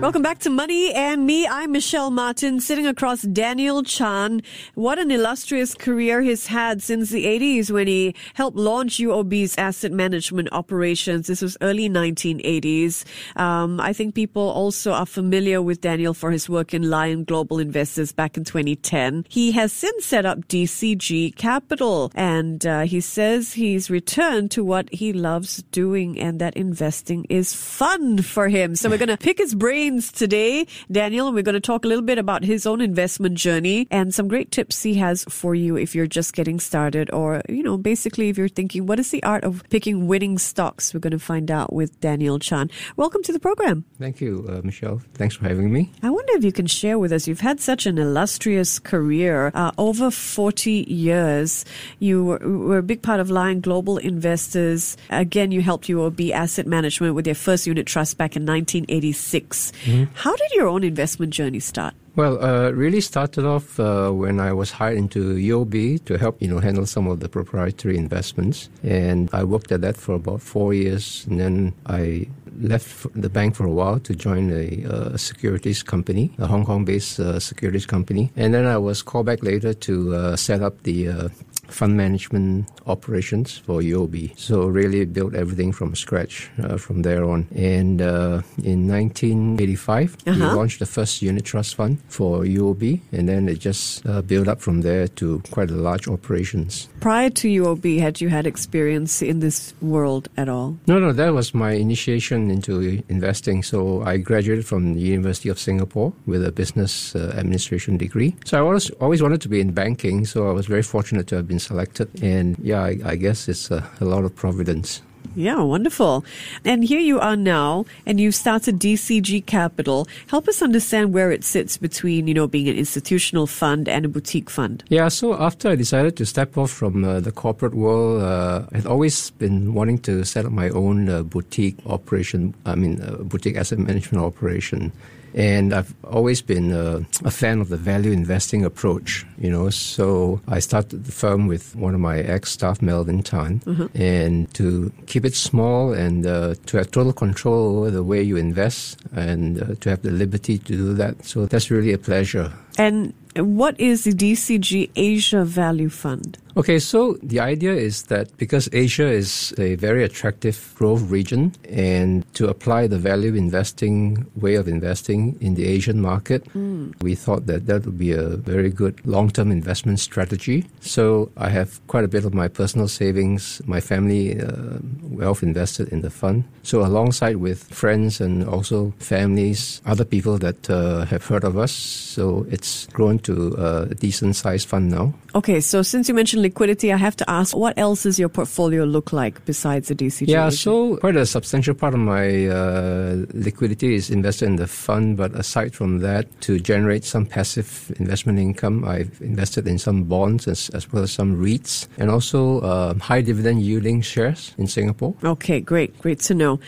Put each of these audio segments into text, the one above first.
Welcome back to Money and Me. I'm Michelle Martin, sitting across Daniel Chan. What an illustrious career he's had since the 80s when he helped launch UOB's asset management operations. This was early 1980s. Um, I think people also are familiar with Daniel for his work in Lion Global Investors back in 2010. He has since set up DCG Capital, and uh, he says he's returned to what he loves doing, and that investing is fun for him. So we're going to pick his brain today, Daniel. We're going to talk a little bit about his own investment journey and some great tips he has for you if you're just getting started or, you know, basically if you're thinking, what is the art of picking winning stocks? We're going to find out with Daniel Chan. Welcome to the program. Thank you, uh, Michelle. Thanks for having me. I wonder if you can share with us, you've had such an illustrious career, uh, over 40 years. You were, were, a big part of Lion Global Investors. Again, you helped UOB Asset Management with their first unit trust back in 1986. Mm-hmm. How did your own investment journey start? Well, uh, really started off uh, when I was hired into UOB to help, you know, handle some of the proprietary investments, and I worked at that for about four years, and then I left the bank for a while to join a uh, securities company, a Hong Kong-based uh, securities company, and then I was called back later to uh, set up the uh, fund management operations for UOB. So really built everything from scratch uh, from there on. And uh, in 1985, uh-huh. we launched the first unit trust fund for UOB, and then it just uh, built up from there to quite a large operations. Prior to UOB, had you had experience in this world at all? No, no, that was my initiation into investing. So I graduated from the University of Singapore with a business uh, administration degree. So I always always wanted to be in banking. So I was very fortunate to have been selected. And yeah, I, I guess it's a, a lot of providence. Yeah, wonderful. And here you are now, and you've started DCG Capital. Help us understand where it sits between, you know, being an institutional fund and a boutique fund. Yeah, so after I decided to step off from uh, the corporate world, uh, I'd always been wanting to set up my own uh, boutique operation, I mean, uh, boutique asset management operation. And I've always been a, a, fan of the value investing approach, you know. So I started the firm with one of my ex staff, Melvin Tan, mm-hmm. and to keep it small and uh, to have total control over the way you invest and uh, to have the liberty to do that. So that's really a pleasure. And what is the DCG Asia Value Fund? Okay, so the idea is that because Asia is a very attractive growth region, and to apply the value investing way of investing in the Asian market, mm. we thought that that would be a very good long term investment strategy. So I have quite a bit of my personal savings, my family uh, wealth invested in the fund. So alongside with friends and also families, other people that uh, have heard of us, so it's grown to a decent sized fund now. Okay, so since you mentioned liquidity, I have to ask, what else does your portfolio look like besides the DCG? Yeah, so quite a substantial part of my uh, liquidity is invested in the fund, but aside from that, to generate some passive investment income, I've invested in some bonds as, as well as some REITs and also uh, high dividend yielding shares in Singapore. Okay, great, great to know.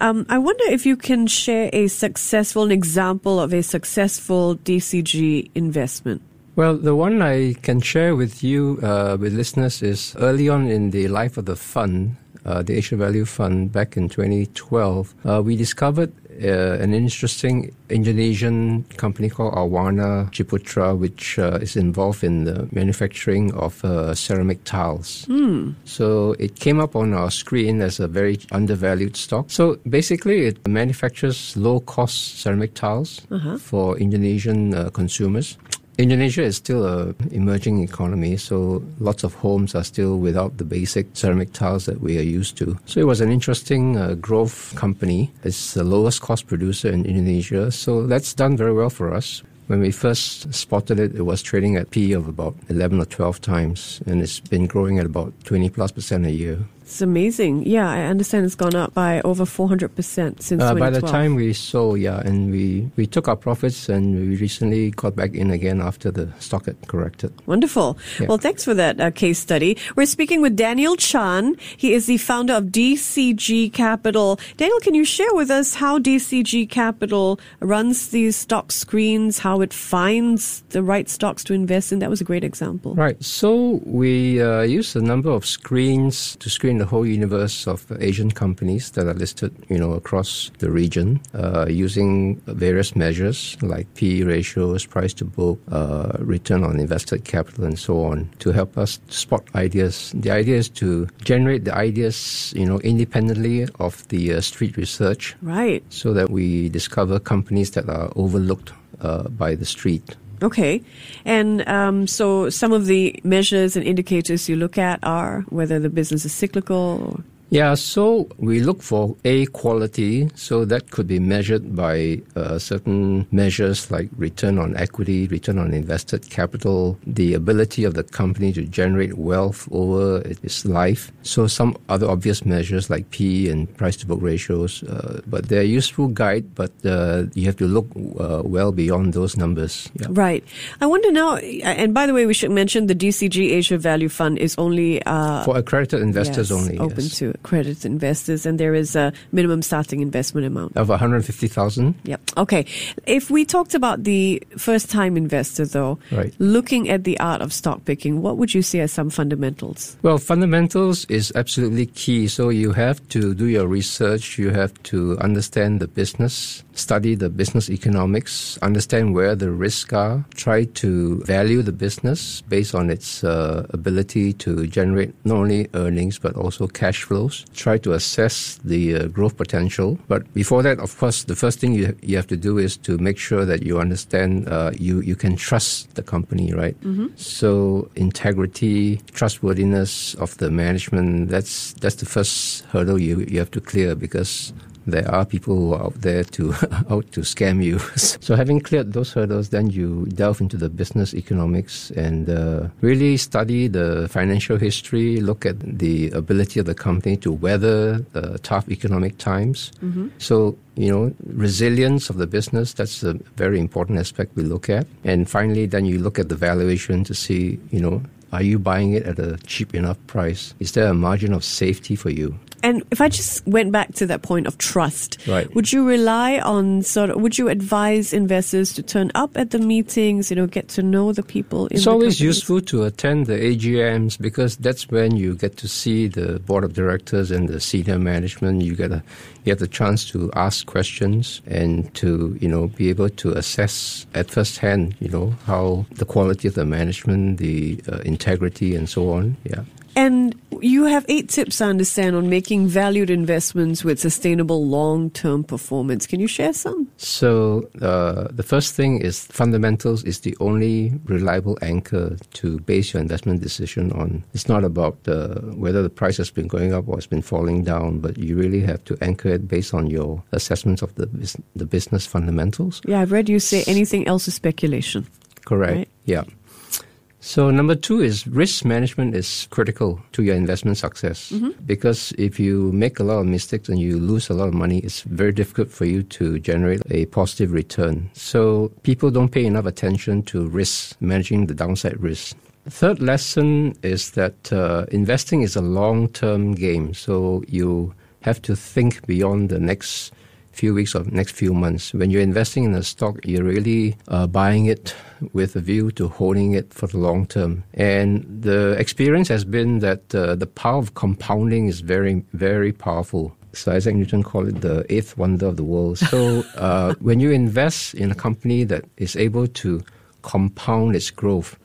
Um, I wonder if you can share a successful an example of a successful DCG investment. Well, the one I can share with you, uh, with listeners, is early on in the life of the fund, uh, the Asia Value Fund, back in 2012, uh, we discovered uh, an interesting Indonesian company called Arwana Ciputra, which uh, is involved in the manufacturing of uh, ceramic tiles. Mm. So it came up on our screen as a very undervalued stock. So basically, it manufactures low cost ceramic tiles uh-huh. for Indonesian consumers. Indonesia is still a emerging economy, so lots of homes are still without the basic ceramic tiles that we are used to. So it was an interesting uh, growth company. It's the lowest cost producer in Indonesia, so that's done very well for us. When we first spotted it, it was trading at P of about 11 or 12 times, and it's been growing at about 20 plus percent a year. It's amazing. Yeah, I understand it's gone up by over 400% since Uh, 2012. by the time we sold, yeah, and we, we took our profits and we recently got back in again after the stock had corrected. Wonderful. Yeah. Well, thanks for that uh, case study. We're speaking with Daniel Chan. He is the founder of DCG Capital. Daniel, can you share with us how DCG Capital runs these stock screens, how it finds the right stocks to invest in? That was a great example. Right. So we uh, use a number of screens to screen the whole universe of Asian companies that are listed, you know, across the region, uh, using various measures like P ratios, price to book, uh, return on invested capital, and so on, to help us spot ideas. The idea is to generate the ideas, you know, independently of the uh, street research, Right. so that we discover companies that are overlooked uh, by the street. Okay. And um, so some of the measures and indicators you look at are whether the business is cyclical Yeah, so we look for A quality, so that could be measured by uh, certain measures like return on equity, return on invested capital, the ability of the company to generate wealth over its life. So some other obvious measures like P and price to book ratios, uh, but they're a useful guide, but uh, you have to look uh, well beyond those numbers. Yeah. Right. I wonder now, and by the way, we should mention the DCG Asia Value Fund is only uh, For accredited investors yes, only. open yes. to accredited investors, and there is a minimum starting investment amount. Of 150,000. Yep. Okay. If we talked about the first time investor, though, Right. looking at the art of stock picking, what would you say are some fundamentals? Well, fundamentals is absolutely key. So you have to do your research, you have to understand the business, study the business economics, understand where the risks are, try to value the business based on its uh, ability to generate not only earnings but also cash flows, try to assess the uh, growth potential. But before that, of course, the first thing you, you have to do is to make sure that you understand uh, you, you can trust the company, right? So integrity, trustworthiness of the management, that's, that's the first hurdle you, you have to clear because there are people who are out there to out to scam you. so having cleared those hurdles, then you delve into the business economics and uh, really study the financial history. Look at the ability of the company to weather uh, tough economic times. So you know resilience of the business. That's a very important aspect we look at. And finally, then you look at the valuation to see you know. Are you buying it at a cheap enough price? Is there a margin of safety for you? And if I just went back to that point of trust, Right. would you rely on sort of, would you advise investors to turn up at the meetings, you know, get to know the people in It's the always companies? useful to attend the AGMs because that's when you get to see the board of directors and the senior management. You get a you have the chance to ask questions and to you know be able to assess at first hand you know how the quality of the management, the uh, integrity, and so on. Yeah. And you have eight tips, I understand, on making valued investments with sustainable long-term performance. Can you share some? So uh, the first thing is fundamentals is the only reliable anchor to base your investment decision on. It's not about uh, whether the price has been going up or it's been falling down, but you really have to anchor it based on your assessments of the bus- the business fundamentals. Yeah, I've read you say anything else is speculation. Correct. Right. Yeah. So number two is risk management is critical to your investment success because if you make a lot of mistakes and you lose a lot of money, it's very difficult for you to generate a positive return. So people don't pay enough attention to risk, managing the downside risk. Third lesson is that uh, investing is a long-term game. So you have to think beyond the next few weeks or next few months. When you're investing in a stock, you're really uh, buying it with a view to holding it for the long term. And the experience has been that uh, the power of compounding is very, very powerful. So Isaac Newton called it the eighth wonder of the world. So uh, when you invest in a company that is able to compound its growth,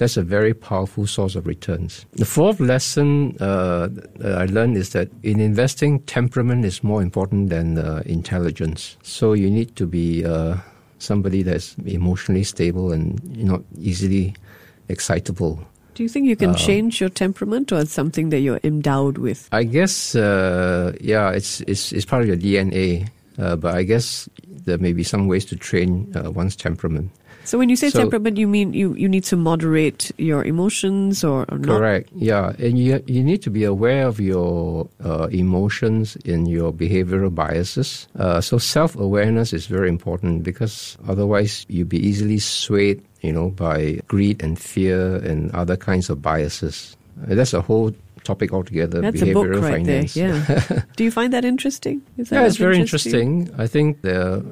that's a very powerful source of returns. The fourth lesson uh, I learned is that in investing, temperament is more important than uh, intelligence. So you need to be uh, somebody that's emotionally stable and not easily excitable. Do you think you can change your temperament or it's something that you're endowed with? I guess, uh, yeah, it's, it's, it's part of your DNA, uh, but I guess there may be some ways to train uh, one's temperament. So when you say So- temperament, you mean you, you need to moderate your emotions or, or not? Correct. Yeah, and you you need to be aware of your uh, emotions and your behavioral biases. Uh, so self awareness is very important because otherwise you'll be easily swayed, you know, by greed and fear and other kinds of biases. That's a whole topic altogether. That's a book behavioral right finance. there. Yeah. Do you find that interesting? Is that Yeah, it's very interest interesting. I think there are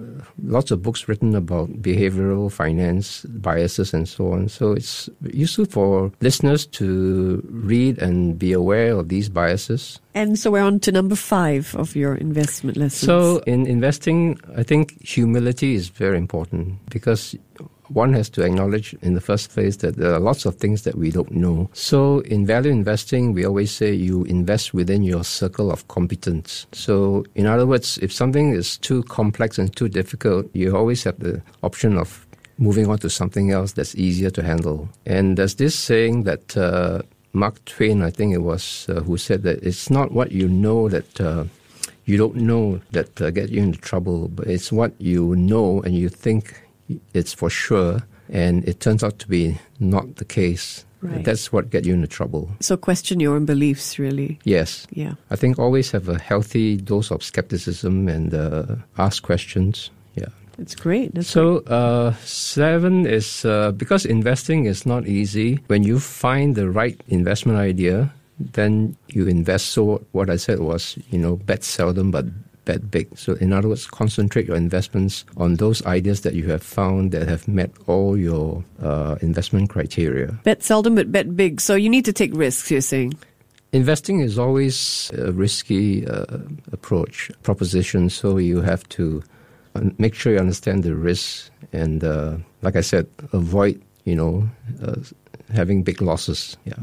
lots of books written about behavioral finance biases and so on. So it's useful for listeners to read and be aware of these biases. And so we're on to number five of your investment lessons. So in investing, I think humility is very important because one has to acknowledge in the first place that there are lots of things that we don't know. So in value investing, we always say you invest within your circle of competence. So in other words, if something is too complex and too difficult, you always have the option of moving on to something else that's easier to handle. And there's this saying that uh, Mark Twain, I think it was, uh, who said that it's not what you know that uh, you don't know that uh, get you into trouble, but it's what you know and you think it's for sure, and it turns out to be not the case. Right. That's what get you into trouble. So question your own beliefs, really. Yes. Yeah. I think always have a healthy dose of skepticism and uh, ask questions. Yeah. It's great. That's So uh, seven is uh, because investing is not easy. When you find the right investment idea, then you invest. So what I said was, you know, bet seldom but bet big. So in other words, concentrate your investments on those ideas that you have found that have met all your uh, investment criteria. Bet seldom, but bet big. So you need to take risks, you're saying. Investing is always a risky uh, approach, proposition. So you have to uh, make sure you understand the risks and, uh, like I said, avoid, you know, uh, having big losses. Yeah.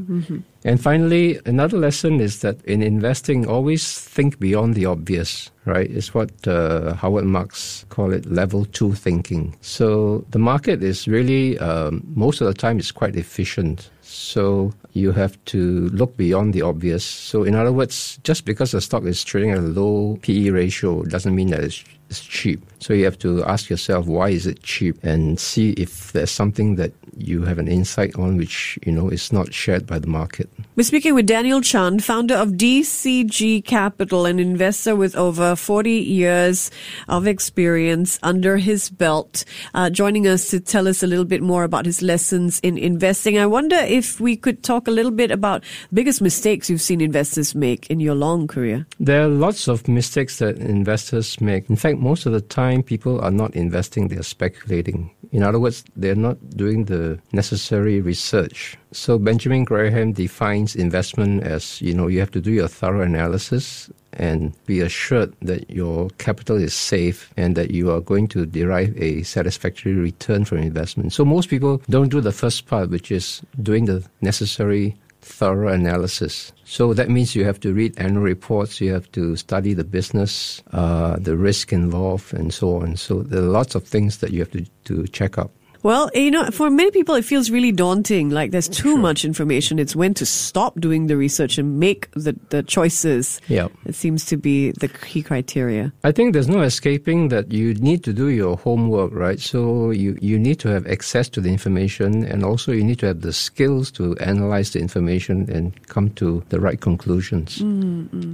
And finally, another lesson is that in investing, always think beyond the obvious, right? It's what uh, Howard Marks call it level two thinking. So the market is really, um, most of the time, it's quite efficient. So you have to look beyond the obvious. So in other words, just because a stock is trading at a low PE ratio doesn't mean that it's, it's cheap. So you have to ask yourself, why is it cheap? And see if there's something that you have an insight on which, you know, is not shared by the market. We're speaking with Daniel Chan, founder of DCG Capital, an investor with over 40 years of experience under his belt, uh, joining us to tell us a little bit more about his lessons in investing. I wonder if we could talk a little bit about biggest mistakes you've seen investors make in your long career. There are lots of mistakes that investors make. In fact, most of the time, people are not investing, they're speculating. In other words, they're not doing the necessary research. So Benjamin Graham defines investment as, you know, you have to do your thorough analysis and be assured that your capital is safe and that you are going to derive a satisfactory return from investment. So most people don't do the first part, which is doing the necessary thorough analysis. So that means you have to read annual reports, you have to study the business, uh, the risk involved, and so on. So there are lots of things that you have to, to check up. Well, you know, for many people, it feels really daunting. Like there's too much information. It's when to stop doing the research and make the, the choices. Yeah. It seems to be the key criteria. I think there's no escaping that you need to do your homework, right? So you, you need to have access to the information and also you need to have the skills to analyze the information and come to the right conclusions.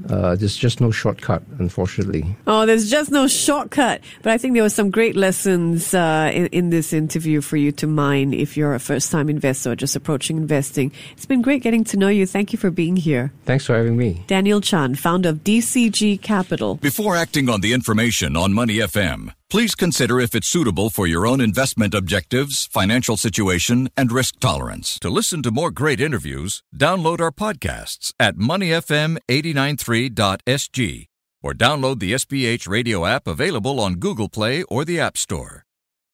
Uh, there's just no shortcut, unfortunately. Oh, there's just no shortcut. But I think there were some great lessons uh, in, in this interview for you to mine if you're a first time investor or just approaching investing. It's been great getting to know you. Thank you for being here. Thanks for having me. Daniel Chan, founder of DCG Capital. Before acting on the information on Money FM, please consider if it's suitable for your own investment objectives, financial situation, and risk tolerance. To listen to more great interviews, download our podcasts at moneyfm893.sg or download the SPH radio app available on Google Play or the App Store.